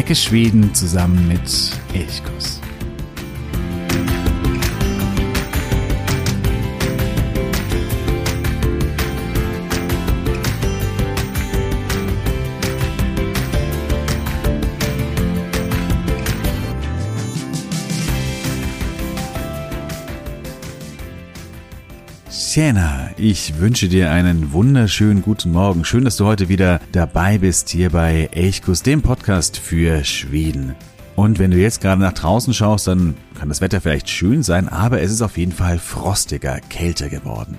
Entdecke Schweden zusammen mit Elchkuss. Tjena, ich wünsche dir einen wunderschönen guten Morgen. Schön, dass du heute wieder dabei bist hier bei Elchkus, dem Podcast für Schweden. Und wenn du jetzt gerade nach draußen schaust, dann kann das Wetter vielleicht schön sein, aber es ist auf jeden Fall frostiger, kälter geworden.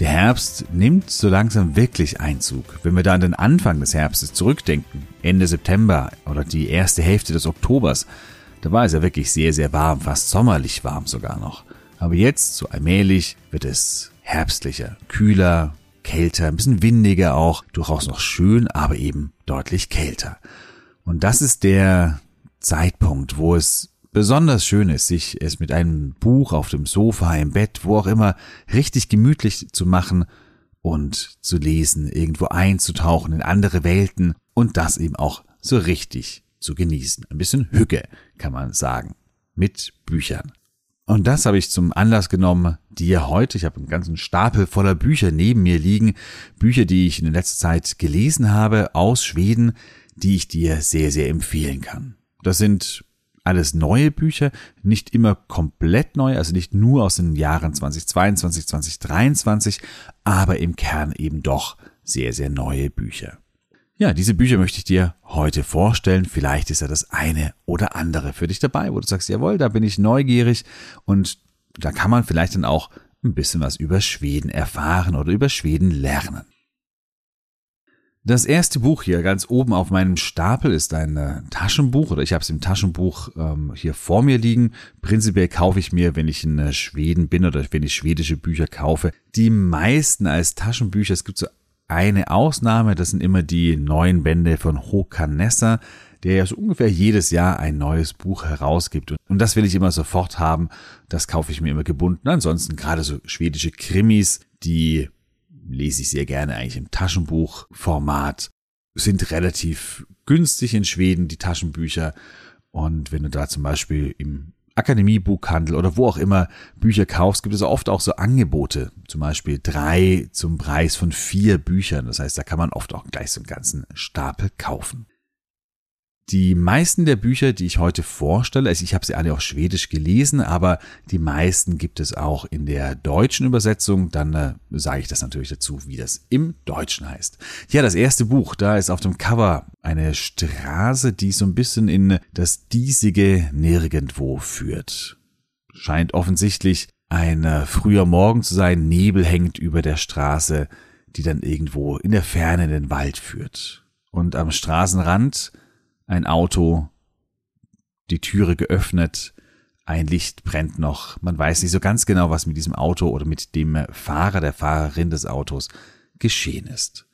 Der Herbst nimmt so langsam wirklich Einzug. Wenn wir da an den Anfang des Herbstes zurückdenken, Ende September oder die erste Hälfte des Oktobers, da war es ja wirklich sehr, sehr warm, fast sommerlich warm sogar noch. Aber jetzt, so allmählich, wird es herbstlicher, kühler, kälter, ein bisschen windiger auch, durchaus noch schön, aber eben deutlich kälter. Und das ist der Zeitpunkt, wo es besonders schön ist, sich es mit einem Buch auf dem Sofa, im Bett, wo auch immer, richtig gemütlich zu machen und zu lesen, irgendwo einzutauchen in andere Welten und das eben auch so richtig zu genießen. Ein bisschen Hücke, kann man sagen, mit Büchern. Und das habe ich zum Anlass genommen, dir heute, ich habe einen ganzen Stapel voller Bücher neben mir liegen, Bücher, die ich in letzter Zeit gelesen habe aus Schweden, die ich dir sehr, sehr empfehlen kann. Das sind alles neue Bücher, nicht immer komplett neu, also nicht nur aus den Jahren 2022, 2023, aber im Kern eben doch sehr, sehr neue Bücher. Ja, diese Bücher möchte ich dir heute vorstellen. Vielleicht ist ja das eine oder andere für dich dabei, wo du sagst, jawohl, da bin ich neugierig und da kann man vielleicht dann auch ein bisschen was über Schweden erfahren oder über Schweden lernen. Das erste Buch hier ganz oben auf meinem Stapel ist ein äh, Taschenbuch oder ich habe es im Taschenbuch ähm, hier vor mir liegen. Prinzipiell kaufe ich mir, wenn ich in äh, Schweden bin oder wenn ich schwedische Bücher kaufe, die meisten als Taschenbücher. Es gibt so eine Ausnahme, das sind immer die neuen Bände von Håkan Nesser, der ja so ungefähr jedes Jahr ein neues Buch herausgibt. Und das will ich immer sofort haben. Das kaufe ich mir immer gebunden. Ansonsten gerade so schwedische Krimis, die lese ich sehr gerne eigentlich im Taschenbuchformat. Sind relativ günstig in Schweden, die Taschenbücher. Und wenn du da zum Beispiel im Akademiebuchhandel oder wo auch immer Bücher kaufst, gibt es oft auch so Angebote. Zum Beispiel drei zum Preis von vier Büchern. Das heißt, da kann man oft auch gleich so einen ganzen Stapel kaufen. Die meisten der Bücher, die ich heute vorstelle, also ich habe sie alle auf Schwedisch gelesen, aber die meisten gibt es auch in der deutschen Übersetzung. Dann äh, sage ich das natürlich dazu, wie das im Deutschen heißt. Ja, das erste Buch, da ist auf dem Cover eine Straße, die so ein bisschen in das diesige Nirgendwo führt. Scheint offensichtlich ein äh, früher Morgen zu sein. Nebel hängt über der Straße, die dann irgendwo in der Ferne in den Wald führt. Und am Straßenrand ein Auto, die Türe geöffnet, ein Licht brennt noch. Man weiß nicht so ganz genau, was mit diesem Auto oder mit dem Fahrer, der Fahrerin des Autos geschehen ist.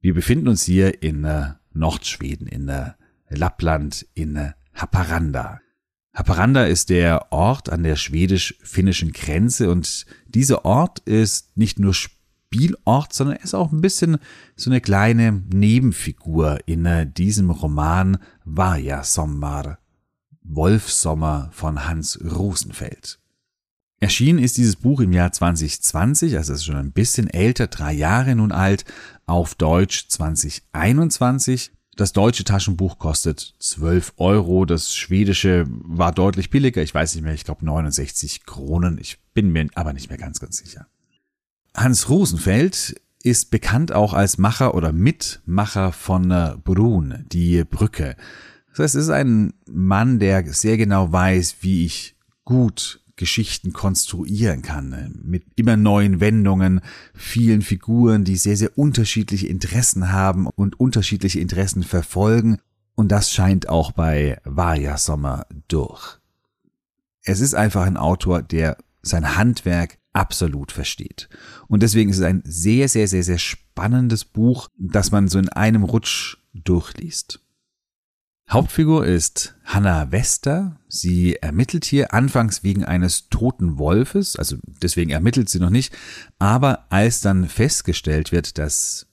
Wir befinden uns hier in äh, Nordschweden, in äh, Lappland, in äh, Haparanda. Haparanda ist der Ort an der schwedisch-finnischen Grenze und dieser Ort ist nicht nur Spielort, sondern er ist auch ein bisschen so eine kleine Nebenfigur in äh, diesem Roman Vaja Sommar, Wolfsommer von Hans Rosenfeld. Erschienen ist dieses Buch im Jahr 2020, also ist schon ein bisschen älter, drei Jahre nun alt, auf Deutsch 2021. Das deutsche Taschenbuch kostet 12 Euro, das schwedische war deutlich billiger, ich weiß nicht mehr, ich glaube 69 Kronen, ich bin mir aber nicht mehr ganz, ganz sicher. Hans Rosenfeld ist bekannt auch als Macher oder Mitmacher von äh, Brun, die Brücke. Das heißt, es ist ein Mann, der sehr genau weiß, wie ich gut Geschichten konstruieren kann, äh, mit immer neuen Wendungen, vielen Figuren, die sehr, sehr unterschiedliche Interessen haben und unterschiedliche Interessen verfolgen. Und das scheint auch bei Vaja Sommer durch. Es ist einfach ein Autor, der sein Handwerk absolut versteht. Und deswegen ist es ein sehr, sehr, sehr, sehr spannendes Buch, das man so in einem Rutsch durchliest. Hauptfigur ist Hannah Wester. Sie ermittelt hier anfangs wegen eines toten Wolfes, also deswegen ermittelt sie noch nicht, aber als dann festgestellt wird, dass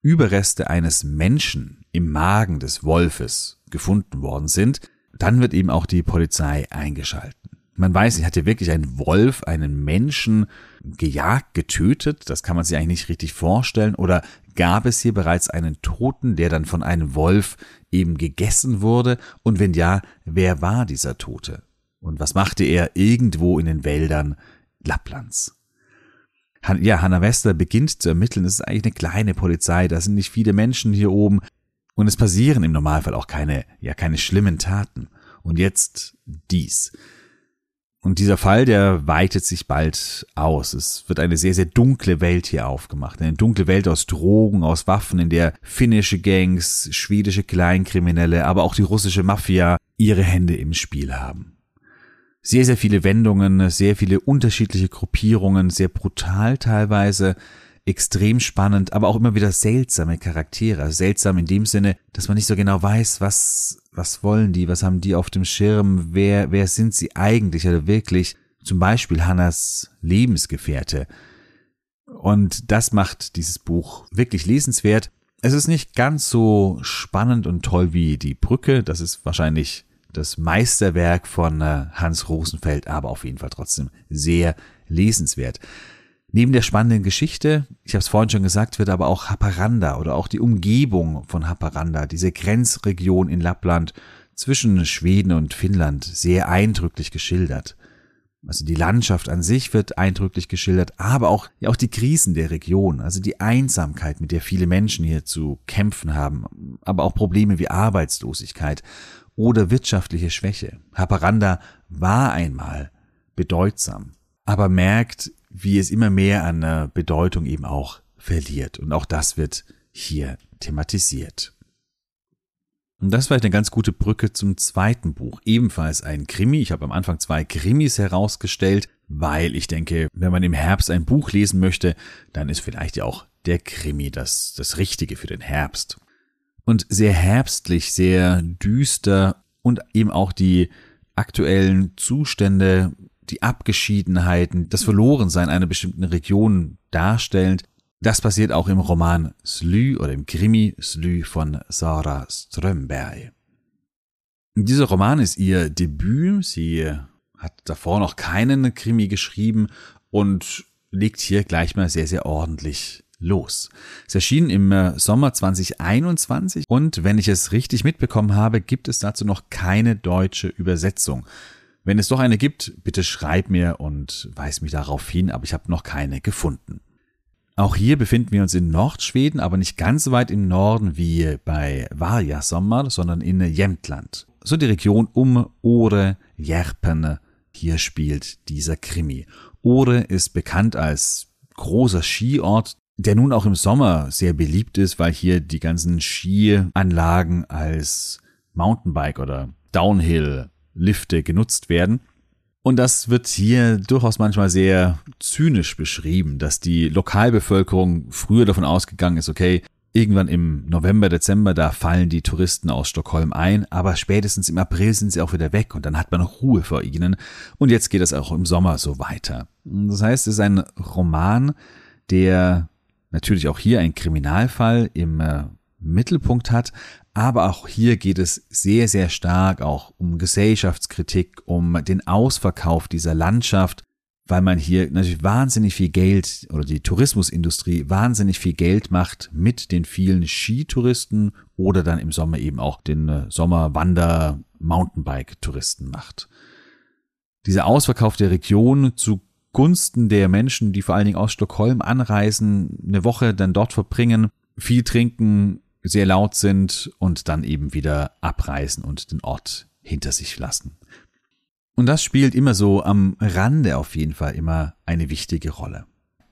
Überreste eines Menschen im Magen des Wolfes gefunden worden sind, dann wird eben auch die Polizei eingeschalten. Man weiß, sie hatte wirklich ein Wolf einen Menschen gejagt, getötet. Das kann man sich eigentlich nicht richtig vorstellen. Oder gab es hier bereits einen Toten, der dann von einem Wolf eben gegessen wurde? Und wenn ja, wer war dieser Tote? Und was machte er irgendwo in den Wäldern Lapplands? Ja, Hannah Wester beginnt zu ermitteln. Es ist eigentlich eine kleine Polizei. Da sind nicht viele Menschen hier oben. Und es passieren im Normalfall auch keine, ja, keine schlimmen Taten. Und jetzt dies. Und dieser Fall, der weitet sich bald aus. Es wird eine sehr, sehr dunkle Welt hier aufgemacht. Eine dunkle Welt aus Drogen, aus Waffen, in der finnische Gangs, schwedische Kleinkriminelle, aber auch die russische Mafia ihre Hände im Spiel haben. Sehr, sehr viele Wendungen, sehr viele unterschiedliche Gruppierungen, sehr brutal teilweise, extrem spannend, aber auch immer wieder seltsame Charaktere. Seltsam in dem Sinne, dass man nicht so genau weiß, was, was wollen die, was haben die auf dem Schirm, wer, wer sind sie eigentlich oder wirklich. Zum Beispiel Hannas Lebensgefährte. Und das macht dieses Buch wirklich lesenswert. Es ist nicht ganz so spannend und toll wie Die Brücke. Das ist wahrscheinlich das Meisterwerk von äh, Hans Rosenfeld, aber auf jeden Fall trotzdem sehr lesenswert. Neben der spannenden Geschichte, ich habe es vorhin schon gesagt, wird aber auch Haparanda oder auch die Umgebung von Haparanda, diese Grenzregion in Lappland zwischen Schweden und Finnland, sehr eindrücklich geschildert. Also die Landschaft an sich wird eindrücklich geschildert, aber auch, ja, auch die Krisen der Region, also die Einsamkeit, mit der viele Menschen hier zu kämpfen haben, aber auch Probleme wie Arbeitslosigkeit oder wirtschaftliche Schwäche. Haparanda war einmal bedeutsam, aber merkt, wie es immer mehr an äh, Bedeutung eben auch verliert. Und auch das wird hier thematisiert. Und das war eine ganz gute Brücke zum zweiten Buch. Ebenfalls ein Krimi. Ich habe am Anfang zwei Krimis herausgestellt, weil ich denke, wenn man im Herbst ein Buch lesen möchte, dann ist vielleicht ja auch der Krimi das, das Richtige für den Herbst. Und sehr herbstlich, sehr düster und eben auch die aktuellen Zustände die Abgeschiedenheiten, das Verlorensein einer bestimmten Region darstellend. Das passiert auch im Roman Sly oder im Krimi Sly von Sarah Strömberg. Dieser Roman ist ihr Debüt. Sie hat davor noch keinen Krimi geschrieben und legt hier gleich mal sehr, sehr ordentlich los. Es erschien im äh, Sommer 2021 und wenn ich es richtig mitbekommen habe, gibt es dazu noch keine deutsche Übersetzung. Wenn es doch eine gibt, bitte schreib mir und weis mich darauf hin, aber ich habe noch keine gefunden. Auch hier befinden wir uns in Nordschweden, aber nicht ganz so weit im Norden wie bei Varjasommer, sondern in Jämtland. So die Region um Ore, Järpen. Hier spielt dieser Krimi. Ore ist bekannt als großer Skiort, der nun auch im Sommer sehr beliebt ist, weil hier die ganzen Skianlagen als Mountainbike oder Downhill Lifte genutzt werden. Und das wird hier durchaus manchmal sehr zynisch beschrieben, dass die Lokalbevölkerung früher davon ausgegangen ist, okay, irgendwann im November, Dezember, da fallen die Touristen aus Stockholm ein, aber spätestens im April sind sie auch wieder weg und dann hat man Ruhe vor ihnen. Und jetzt geht es auch im Sommer so weiter. Das heißt, es ist ein Roman, der natürlich auch hier ein Kriminalfall im äh, Mittelpunkt hat, aber auch hier geht es sehr, sehr stark auch um Gesellschaftskritik, um den Ausverkauf dieser Landschaft, weil man hier natürlich wahnsinnig viel Geld oder die Tourismusindustrie wahnsinnig viel Geld macht mit den vielen Skitouristen oder dann im Sommer eben auch den äh, Sommerwander Mountainbike-Touristen macht. Dieser Ausverkauf der Region zugunsten der Menschen, die vor allen Dingen aus Stockholm anreisen, eine Woche dann dort verbringen, viel trinken, sehr laut sind und dann eben wieder abreisen und den Ort hinter sich lassen. Und das spielt immer so am Rande auf jeden Fall immer eine wichtige Rolle.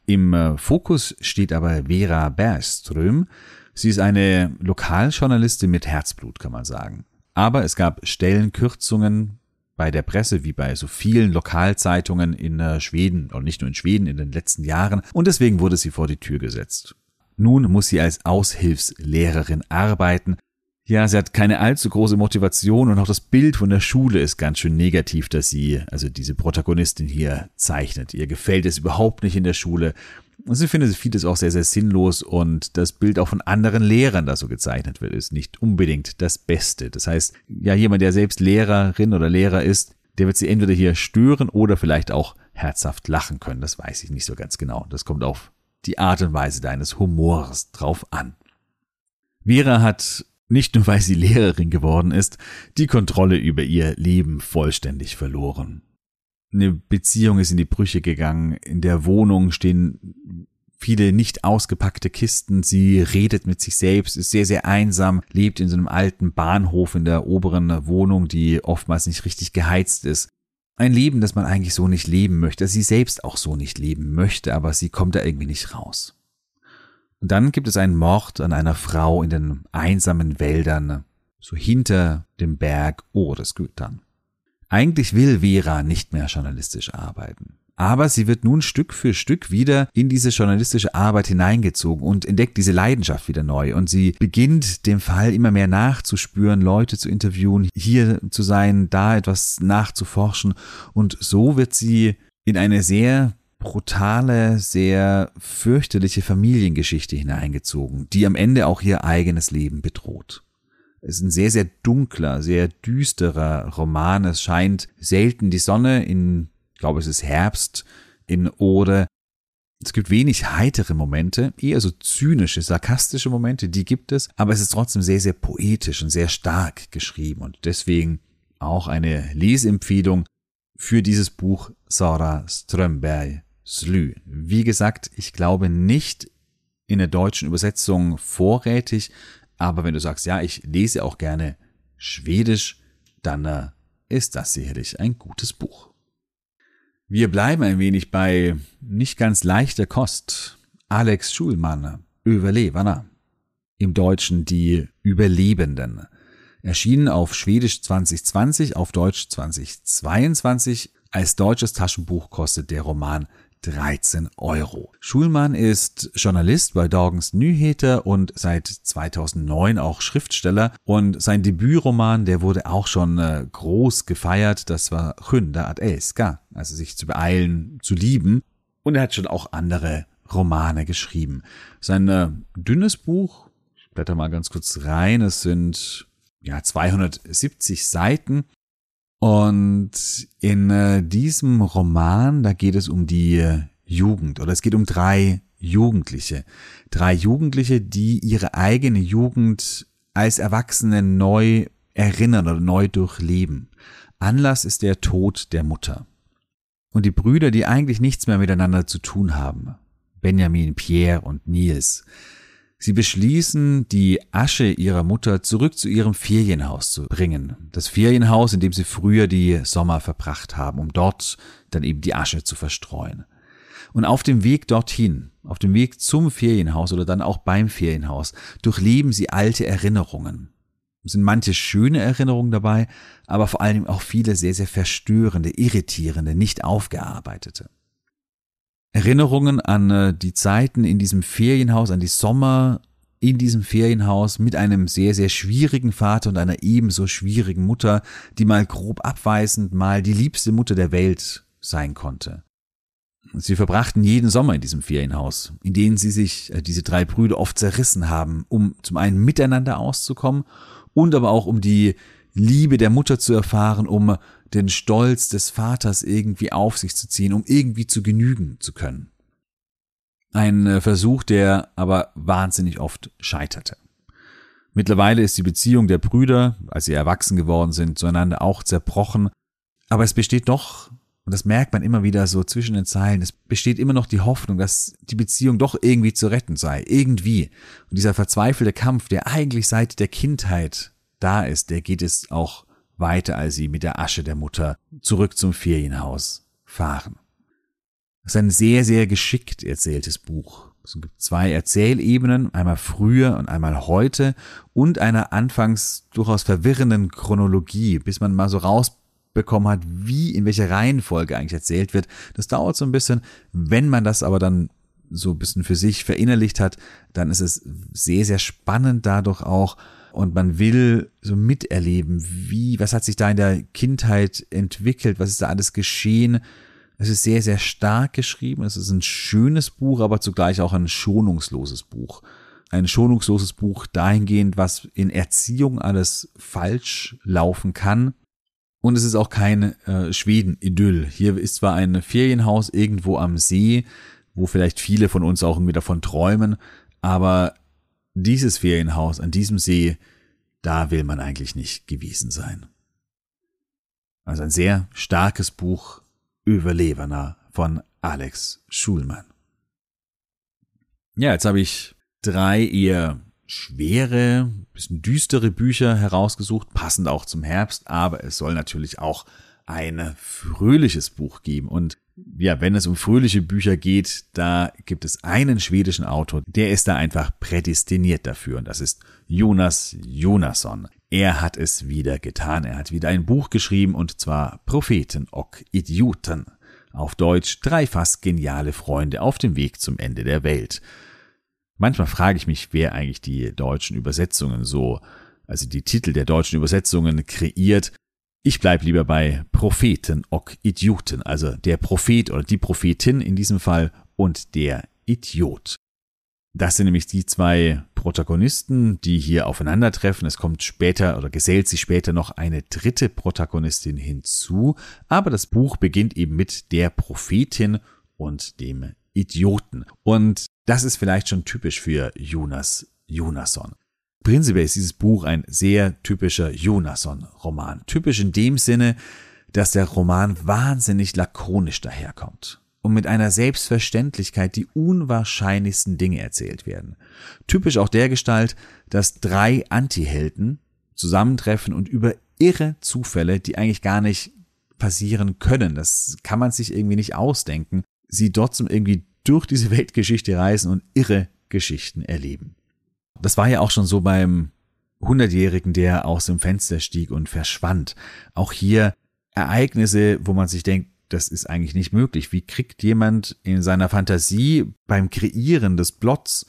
Im äh, Fokus steht aber Vera Bergström. Sie ist eine Lokaljournalistin mit Herzblut, kann man sagen. Aber es gab Stellenkürzungen bei der Presse, wie bei so vielen Lokalzeitungen in äh, Schweden, und nicht nur in Schweden in den letzten Jahren, und deswegen wurde sie vor die Tür gesetzt. Nun muss sie als Aushilfslehrerin arbeiten. Ja, sie hat keine allzu große Motivation und auch das Bild von der Schule ist ganz schön negativ, dass sie, also diese Protagonistin hier zeichnet. Ihr gefällt es überhaupt nicht in der Schule. Und sie findet vieles auch sehr, sehr sinnlos und das Bild auch von anderen Lehrern, das so gezeichnet wird, ist nicht unbedingt das Beste. Das heißt, ja, jemand, der selbst Lehrerin oder Lehrer ist, der wird sie entweder hier stören oder vielleicht auch herzhaft lachen können. Das weiß ich nicht so ganz genau. Das kommt auf die Art und Weise deines Humors drauf an. Vera hat nicht nur weil sie Lehrerin geworden ist, die Kontrolle über ihr Leben vollständig verloren. Eine Beziehung ist in die Brüche gegangen, in der Wohnung stehen viele nicht ausgepackte Kisten, sie redet mit sich selbst, ist sehr, sehr einsam, lebt in so einem alten Bahnhof in der oberen Wohnung, die oftmals nicht richtig geheizt ist. Ein Leben, das man eigentlich so nicht leben möchte, sie selbst auch so nicht leben möchte, aber sie kommt da irgendwie nicht raus. Und dann gibt es einen Mord an einer Frau in den einsamen Wäldern, so hinter dem Berg Oresgütern. Eigentlich will Vera nicht mehr journalistisch arbeiten. Aber sie wird nun Stück für Stück wieder in diese journalistische Arbeit hineingezogen und entdeckt diese Leidenschaft wieder neu. Und sie beginnt dem Fall immer mehr nachzuspüren, Leute zu interviewen, hier zu sein, da etwas nachzuforschen. Und so wird sie in eine sehr brutale, sehr fürchterliche Familiengeschichte hineingezogen, die am Ende auch ihr eigenes Leben bedroht. Es ist ein sehr, sehr dunkler, sehr düsterer Roman. Es scheint selten die Sonne in, glaube, es ist Herbst in Ode. Es gibt wenig heitere Momente, eher so zynische, sarkastische Momente, die gibt es, aber es ist trotzdem sehr, sehr poetisch und sehr stark geschrieben und deswegen auch eine Leseempfehlung für dieses Buch Sara Strömberg Slü. Wie gesagt, ich glaube nicht in der deutschen Übersetzung vorrätig, aber wenn du sagst, ja, ich lese auch gerne Schwedisch, dann äh, ist das sicherlich ein gutes Buch. Wir bleiben ein wenig bei nicht ganz leichter Kost. Alex Schulmann, Überleberner. Im Deutschen die Überlebenden. Erschienen auf Schwedisch 2020, auf Deutsch 2022. Als deutsches Taschenbuch kostet der Roman 13 Euro. Schulmann ist Journalist bei Dagens Nyheter und seit 2009 auch Schriftsteller und sein Debütroman, der wurde auch schon äh, groß gefeiert, das war Hünda ad Elska, also sich zu beeilen, zu lieben und er hat schon auch andere Romane geschrieben. Sein äh, dünnes Buch, ich blätter mal ganz kurz rein, es sind ja 270 Seiten und in äh, diesem Roman, da geht es um die äh, Jugend oder es geht um drei Jugendliche. Drei Jugendliche, die ihre eigene Jugend als Erwachsene neu erinnern oder neu durchleben. Anlass ist der Tod der Mutter. Und die Brüder, die eigentlich nichts mehr miteinander zu tun haben. Benjamin, Pierre und Nils. Sie beschließen, die Asche ihrer Mutter zurück zu ihrem Ferienhaus zu bringen. Das Ferienhaus, in dem sie früher die Sommer verbracht haben, um dort dann eben die Asche zu verstreuen. Und auf dem Weg dorthin, auf dem Weg zum Ferienhaus oder dann auch beim Ferienhaus, durchleben sie alte Erinnerungen. Es sind manche schöne Erinnerungen dabei, aber vor allem auch viele sehr, sehr verstörende, irritierende, nicht aufgearbeitete. Erinnerungen an äh, die Zeiten in diesem Ferienhaus, an die Sommer in diesem Ferienhaus mit einem sehr, sehr schwierigen Vater und einer ebenso schwierigen Mutter, die mal grob abweisend, mal die liebste Mutter der Welt sein konnte. Sie verbrachten jeden Sommer in diesem Ferienhaus, in denen sie sich, äh, diese drei Brüder, oft zerrissen haben, um zum einen miteinander auszukommen und aber auch um die Liebe der Mutter zu erfahren, um den Stolz des Vaters irgendwie auf sich zu ziehen, um irgendwie zu genügen zu können. Ein äh, Versuch, der aber wahnsinnig oft scheiterte. Mittlerweile ist die Beziehung der Brüder, als sie erwachsen geworden sind, zueinander auch zerbrochen, aber es besteht doch, und das merkt man immer wieder so zwischen den Zeilen, es besteht immer noch die Hoffnung, dass die Beziehung doch irgendwie zu retten sei, irgendwie. Und dieser verzweifelte Kampf, der eigentlich seit der Kindheit da ist, der geht es auch weiter, als sie mit der Asche der Mutter zurück zum Ferienhaus fahren. Das ist ein sehr, sehr geschickt erzähltes Buch. Es gibt zwei Erzählebenen, einmal früher und einmal heute und einer anfangs durchaus verwirrenden Chronologie, bis man mal so rausbekommen hat, wie, in welcher Reihenfolge eigentlich erzählt wird. Das dauert so ein bisschen. Wenn man das aber dann so ein bisschen für sich verinnerlicht hat, dann ist es sehr, sehr spannend dadurch auch, und man will so miterleben, wie, was hat sich da in der Kindheit entwickelt, was ist da alles geschehen. Es ist sehr, sehr stark geschrieben. Es ist ein schönes Buch, aber zugleich auch ein schonungsloses Buch. Ein schonungsloses Buch dahingehend, was in Erziehung alles falsch laufen kann. Und es ist auch kein äh, Schweden-Idyll. Hier ist zwar ein Ferienhaus irgendwo am See, wo vielleicht viele von uns auch irgendwie davon träumen, aber dieses Ferienhaus an diesem See, da will man eigentlich nicht gewesen sein. Also ein sehr starkes Buch, Überlebener von Alex Schulmann. Ja, jetzt habe ich drei eher schwere, bisschen düstere Bücher herausgesucht, passend auch zum Herbst, aber es soll natürlich auch ein fröhliches Buch geben. Und ja, wenn es um fröhliche Bücher geht, da gibt es einen schwedischen Autor, der ist da einfach prädestiniert dafür. Und das ist Jonas Jonasson. Er hat es wieder getan. Er hat wieder ein Buch geschrieben und zwar Propheten och Idioten. Auf Deutsch drei fast geniale Freunde auf dem Weg zum Ende der Welt. Manchmal frage ich mich, wer eigentlich die deutschen Übersetzungen so, also die Titel der deutschen Übersetzungen kreiert. Ich bleib lieber bei Propheten ok Idioten, also der Prophet oder die Prophetin in diesem Fall und der Idiot. Das sind nämlich die zwei Protagonisten, die hier aufeinandertreffen. Es kommt später oder gesellt sich später noch eine dritte Protagonistin hinzu, aber das Buch beginnt eben mit der Prophetin und dem Idioten. Und das ist vielleicht schon typisch für Jonas Jonasson. Prinzipiell ist dieses Buch ein sehr typischer Jonasson-Roman. Typisch in dem Sinne, dass der Roman wahnsinnig lakonisch daherkommt und mit einer Selbstverständlichkeit die unwahrscheinlichsten Dinge erzählt werden. Typisch auch der Gestalt, dass drei Antihelden zusammentreffen und über irre Zufälle, die eigentlich gar nicht passieren können, das kann man sich irgendwie nicht ausdenken, sie dort zum irgendwie durch diese Weltgeschichte reisen und irre Geschichten erleben. Das war ja auch schon so beim Hundertjährigen, der aus dem Fenster stieg und verschwand. Auch hier Ereignisse, wo man sich denkt, das ist eigentlich nicht möglich. Wie kriegt jemand in seiner Fantasie beim Kreieren des Plots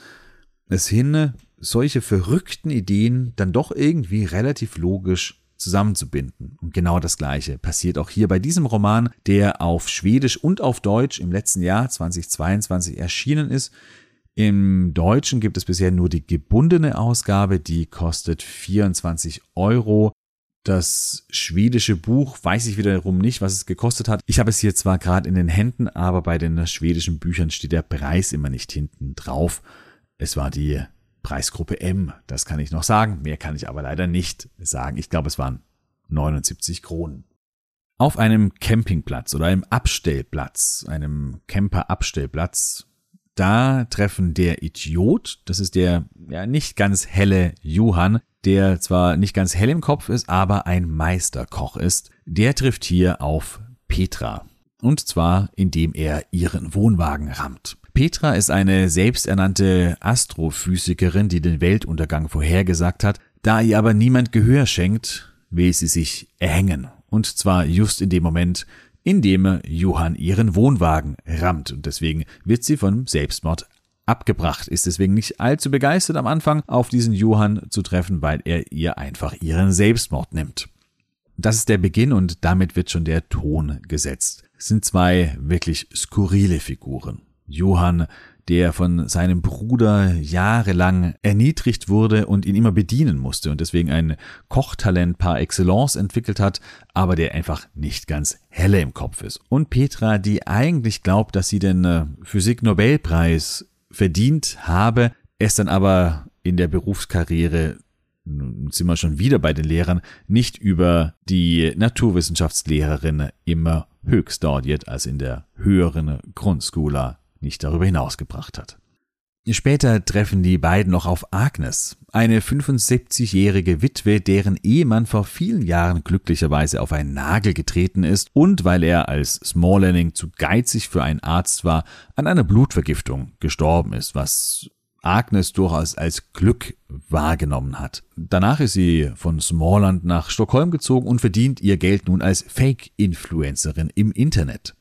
es hin, solche verrückten Ideen dann doch irgendwie relativ logisch zusammenzubinden. Und genau das Gleiche passiert auch hier bei diesem Roman, der auf Schwedisch und auf Deutsch im letzten Jahr 2022 erschienen ist. Im Deutschen gibt es bisher nur die gebundene Ausgabe, die kostet 24 Euro. Das schwedische Buch weiß ich wiederum nicht, was es gekostet hat. Ich habe es hier zwar gerade in den Händen, aber bei den schwedischen Büchern steht der Preis immer nicht hinten drauf. Es war die Preisgruppe M, das kann ich noch sagen. Mehr kann ich aber leider nicht sagen. Ich glaube, es waren 79 Kronen. Auf einem Campingplatz oder einem Abstellplatz, einem Camper-Abstellplatz, da treffen der Idiot, das ist der ja nicht ganz helle Johann, der zwar nicht ganz hell im Kopf ist, aber ein Meisterkoch ist, der trifft hier auf Petra. Und zwar, indem er ihren Wohnwagen rammt. Petra ist eine selbsternannte Astrophysikerin, die den Weltuntergang vorhergesagt hat. Da ihr aber niemand Gehör schenkt, will sie sich erhängen. Und zwar just in dem Moment, in dem Johann ihren Wohnwagen rammt. Und deswegen wird sie von Selbstmord abgebracht, ist deswegen nicht allzu begeistert am Anfang auf diesen Johann zu treffen, weil er ihr einfach ihren Selbstmord nimmt. Das ist der Beginn und damit wird schon der Ton gesetzt. Es sind zwei wirklich skurrile Figuren. Johann, der von seinem Bruder jahrelang erniedrigt wurde und ihn immer bedienen musste und deswegen ein Kochtalent par excellence entwickelt hat, aber der einfach nicht ganz helle im Kopf ist. Und Petra, die eigentlich glaubt, dass sie den äh, Physik-Nobelpreis verdient habe, es dann aber in der Berufskarriere nun sind wir schon wieder bei den Lehrern, nicht über die Naturwissenschaftslehrerin immer höchst dort, als in der höheren Grundschule nicht darüber hinausgebracht hat. Später treffen die beiden noch auf Agnes, eine 75-jährige Witwe, deren Ehemann vor vielen Jahren glücklicherweise auf einen Nagel getreten ist und weil er als Smallending zu geizig für einen Arzt war, an einer Blutvergiftung gestorben ist, was Agnes durchaus als Glück wahrgenommen hat. Danach ist sie von Smallland nach Stockholm gezogen und verdient ihr Geld nun als Fake-Influencerin im Internet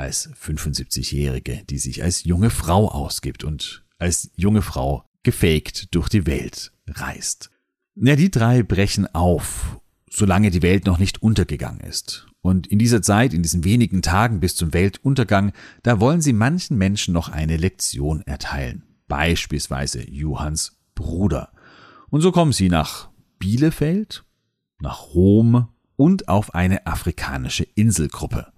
als 75-Jährige, die sich als junge Frau ausgibt und als junge Frau gefaked durch die Welt reist. Ja, die drei brechen auf, solange die Welt noch nicht untergegangen ist. Und in dieser Zeit, in diesen wenigen Tagen bis zum Weltuntergang, da wollen sie manchen Menschen noch eine Lektion erteilen. Beispielsweise Johanns Bruder. Und so kommen sie nach Bielefeld, nach Rom und auf eine afrikanische Inselgruppe.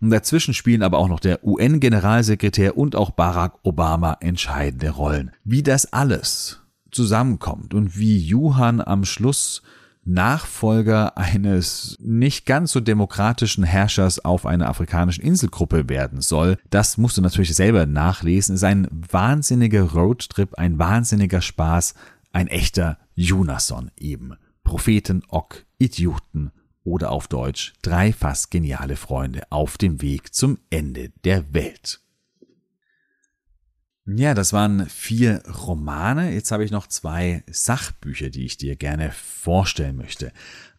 Und dazwischen spielen aber auch noch der UN-Generalsekretär und auch Barack Obama entscheidende Rollen. Wie das alles zusammenkommt und wie Johann am Schluss Nachfolger eines nicht ganz so demokratischen Herrschers auf einer afrikanischen Inselgruppe werden soll. Das musst du natürlich selber nachlesen. Es ist ein wahnsinniger Roadtrip, ein wahnsinniger Spaß, ein echter Junason eben. Propheten, Ock, Idioten oder auf Deutsch drei fast geniale Freunde auf dem Weg zum Ende der Welt. Ja, das waren vier Romane. Jetzt habe ich noch zwei Sachbücher, die ich dir gerne vorstellen möchte.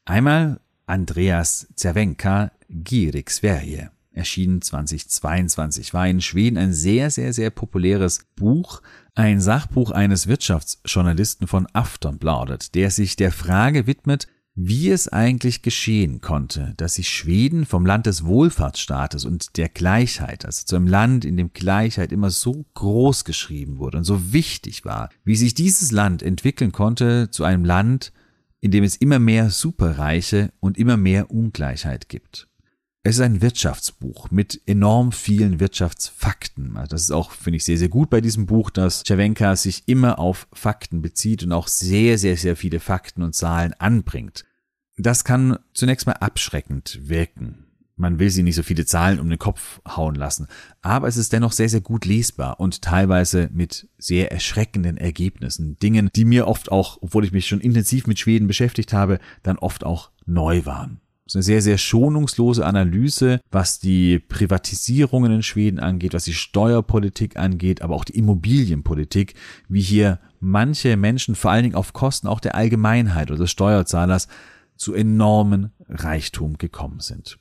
Einmal Andreas Zerwenka, Gierig Sverige, erschienen 2022, war in Schweden ein sehr, sehr, sehr populäres Buch, ein Sachbuch eines Wirtschaftsjournalisten von Aftonbladet, der sich der Frage widmet, wie es eigentlich geschehen konnte, dass sich Schweden vom Land des Wohlfahrtsstaates und der Gleichheit, also zu einem Land, in dem Gleichheit immer so groß geschrieben wurde und so wichtig war, wie sich dieses Land entwickeln konnte zu einem Land, in dem es immer mehr Superreiche und immer mehr Ungleichheit gibt. Es ist ein Wirtschaftsbuch mit enorm vielen Wirtschaftsfakten. Also das ist auch, finde ich, sehr, sehr gut bei diesem Buch, dass Cervenka sich immer auf Fakten bezieht und auch sehr, sehr, sehr viele Fakten und Zahlen anbringt. Das kann zunächst mal abschreckend wirken. Man will sie nicht so viele Zahlen um den Kopf hauen lassen, aber es ist dennoch sehr, sehr gut lesbar und teilweise mit sehr erschreckenden Ergebnissen. Dingen, die mir oft auch, obwohl ich mich schon intensiv mit Schweden beschäftigt habe, dann oft auch neu waren. Ist eine sehr, sehr schonungslose Analyse, was die Privatisierungen in Schweden angeht, was die Steuerpolitik angeht, aber auch die Immobilienpolitik, wie hier manche Menschen vor allen Dingen auf Kosten auch der Allgemeinheit oder des Steuerzahlers zu enormen Reichtum gekommen sind.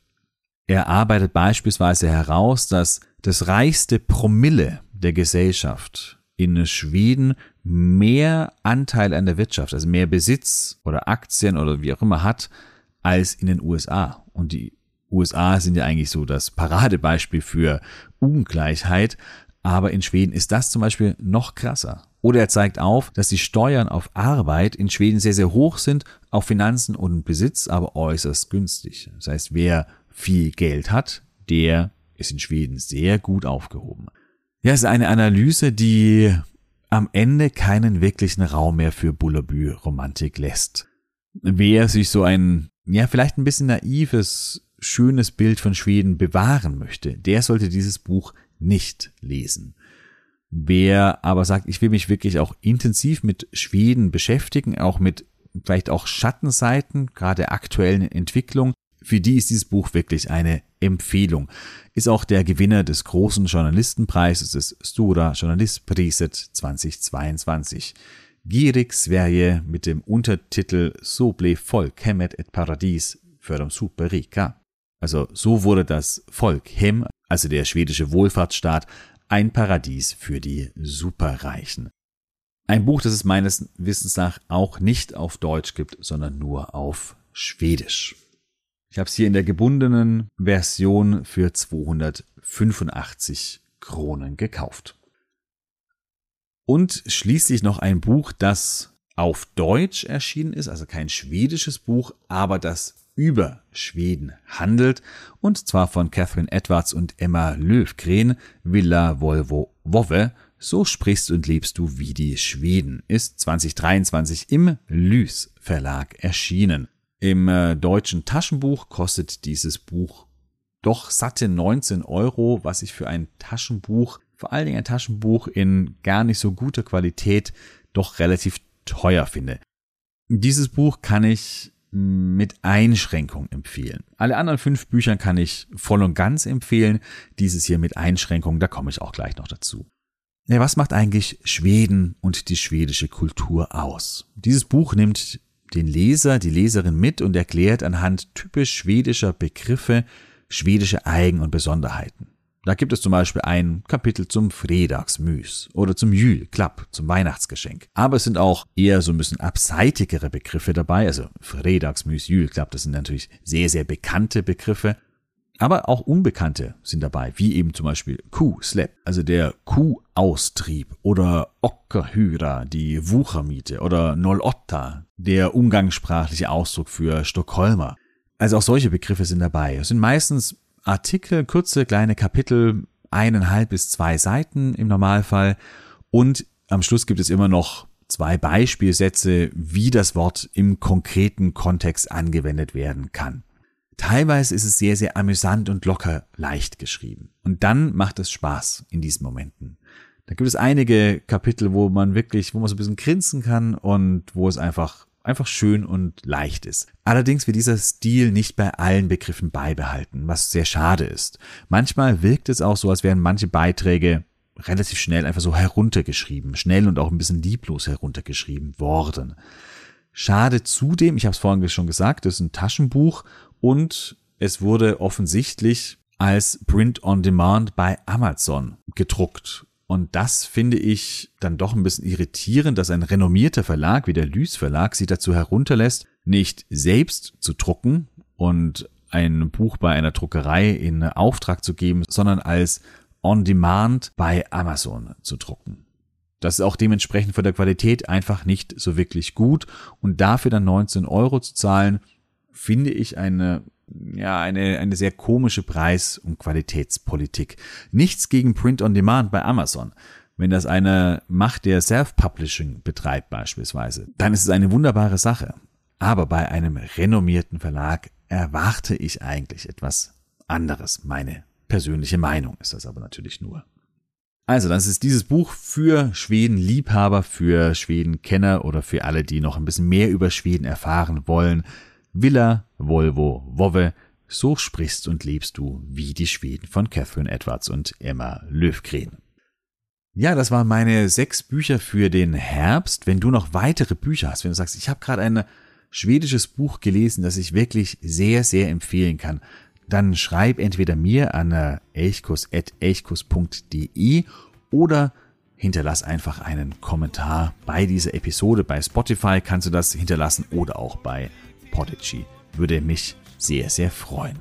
Er arbeitet beispielsweise heraus, dass das reichste Promille der Gesellschaft in Schweden mehr Anteil an der Wirtschaft, also mehr Besitz oder Aktien oder wie auch immer hat, als in den USA. Und die USA sind ja eigentlich so das Paradebeispiel für Ungleichheit, aber in Schweden ist das zum Beispiel noch krasser. Oder er zeigt auf, dass die Steuern auf Arbeit in Schweden sehr, sehr hoch sind, auf Finanzen und Besitz aber äußerst günstig. Das heißt, wer viel Geld hat, der ist in Schweden sehr gut aufgehoben. Ja, es ist eine Analyse, die am Ende keinen wirklichen Raum mehr für Bullabü-Romantik lässt. Wer sich so ein, ja, vielleicht ein bisschen naives, schönes Bild von Schweden bewahren möchte, der sollte dieses Buch nicht lesen. Wer aber sagt, ich will mich wirklich auch intensiv mit Schweden beschäftigen, auch mit vielleicht auch Schattenseiten, gerade aktuellen Entwicklung, für die ist dieses Buch wirklich eine Empfehlung. Ist auch der Gewinner des großen Journalistenpreises des Stora Journalistpriset 2022. Gierig Sverige mit dem Untertitel So blev folkhemmet et paradis för de superrika. Also so wurde das Volkhem, also der schwedische Wohlfahrtsstaat, ein Paradies für die Superreichen. Ein Buch, das es meines Wissens nach auch nicht auf Deutsch gibt, sondern nur auf Schwedisch. Ich habe es hier in der gebundenen Version für 285 Kronen gekauft. Und schließlich noch ein Buch, das auf Deutsch erschienen ist, also kein schwedisches Buch, aber das über Schweden handelt, und zwar von Catherine Edwards und Emma Löwgren, Villa Volvo Wove, So sprichst und lebst du wie die Schweden, ist 2023 im Lys Verlag erschienen. Im äh, deutschen Taschenbuch kostet dieses Buch doch satte 19 Euro, was ich für ein Taschenbuch, vor allen Dingen ein Taschenbuch in gar nicht so guter Qualität, doch relativ teuer finde. Dieses Buch kann ich mit Einschränkung empfehlen. Alle anderen fünf Bücher kann ich voll und ganz empfehlen. Dieses hier mit Einschränkung, da komme ich auch gleich noch dazu. Ja, was macht eigentlich Schweden und die schwedische Kultur aus? Dieses Buch nimmt den Leser, die Leserin mit und erklärt anhand typisch schwedischer Begriffe schwedische Eigen- und Besonderheiten. Da gibt es zum Beispiel ein Kapitel zum Fredagsmüs oder zum Jülklapp, zum Weihnachtsgeschenk. Aber es sind auch eher so ein bisschen abseitigere Begriffe dabei. Also Fredagsmüs, Jülklapp, das sind natürlich sehr, sehr bekannte Begriffe. Aber auch Unbekannte sind dabei, wie eben zum Beispiel Kuh-Slap, also der Kuhaustrieb oder Ockerhyra, die Wuchermiete oder Nolotta, der umgangssprachliche Ausdruck für Stockholmer. Also auch solche Begriffe sind dabei. Es sind meistens Artikel, kurze kleine Kapitel, eineinhalb bis zwei Seiten im Normalfall und am Schluss gibt es immer noch zwei Beispielsätze, wie das Wort im konkreten Kontext angewendet werden kann. Teilweise ist es sehr, sehr amüsant und locker leicht geschrieben. Und dann macht es Spaß in diesen Momenten. Da gibt es einige Kapitel, wo man wirklich, wo man so ein bisschen grinsen kann und wo es einfach, einfach schön und leicht ist. Allerdings wird dieser Stil nicht bei allen Begriffen beibehalten, was sehr schade ist. Manchmal wirkt es auch so, als wären manche Beiträge relativ schnell einfach so heruntergeschrieben, schnell und auch ein bisschen lieblos heruntergeschrieben worden. Schade zudem, ich habe es vorhin schon gesagt, das ist ein Taschenbuch und es wurde offensichtlich als Print on Demand bei Amazon gedruckt. Und das finde ich dann doch ein bisschen irritierend, dass ein renommierter Verlag wie der Lys Verlag sie dazu herunterlässt, nicht selbst zu drucken und ein Buch bei einer Druckerei in Auftrag zu geben, sondern als On Demand bei Amazon zu drucken. Das ist auch dementsprechend von der Qualität einfach nicht so wirklich gut und dafür dann 19 Euro zu zahlen, finde ich eine ja, eine, eine sehr komische Preis- und Qualitätspolitik. Nichts gegen Print on Demand bei Amazon. Wenn das einer macht, der Self-Publishing betreibt beispielsweise, dann ist es eine wunderbare Sache. Aber bei einem renommierten Verlag erwarte ich eigentlich etwas anderes. Meine persönliche Meinung ist das aber natürlich nur. Also, das ist dieses Buch für Schweden-Liebhaber, für Schweden-Kenner oder für alle, die noch ein bisschen mehr über Schweden erfahren wollen. Villa, Volvo, Wove, so sprichst und lebst du wie die Schweden von Catherine Edwards und Emma Löwgren. Ja, das waren meine sechs Bücher für den Herbst. Wenn du noch weitere Bücher hast, wenn du sagst, ich habe gerade ein schwedisches Buch gelesen, das ich wirklich sehr, sehr empfehlen kann, dann schreib entweder mir an elchkus.elchkus.de oder hinterlass einfach einen Kommentar bei dieser Episode. Bei Spotify kannst du das hinterlassen oder auch bei Podigy. Würde mich sehr, sehr freuen.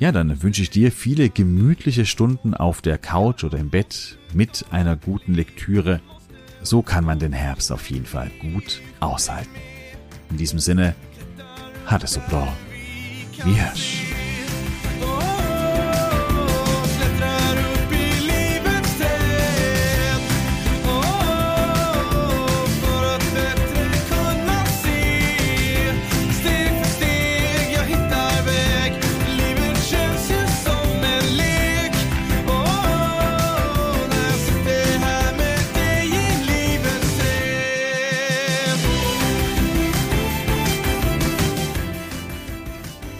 Ja, dann wünsche ich dir viele gemütliche Stunden auf der Couch oder im Bett mit einer guten Lektüre. So kann man den Herbst auf jeden Fall gut aushalten. In diesem Sinne, hat es so bra. Wie Hirsch.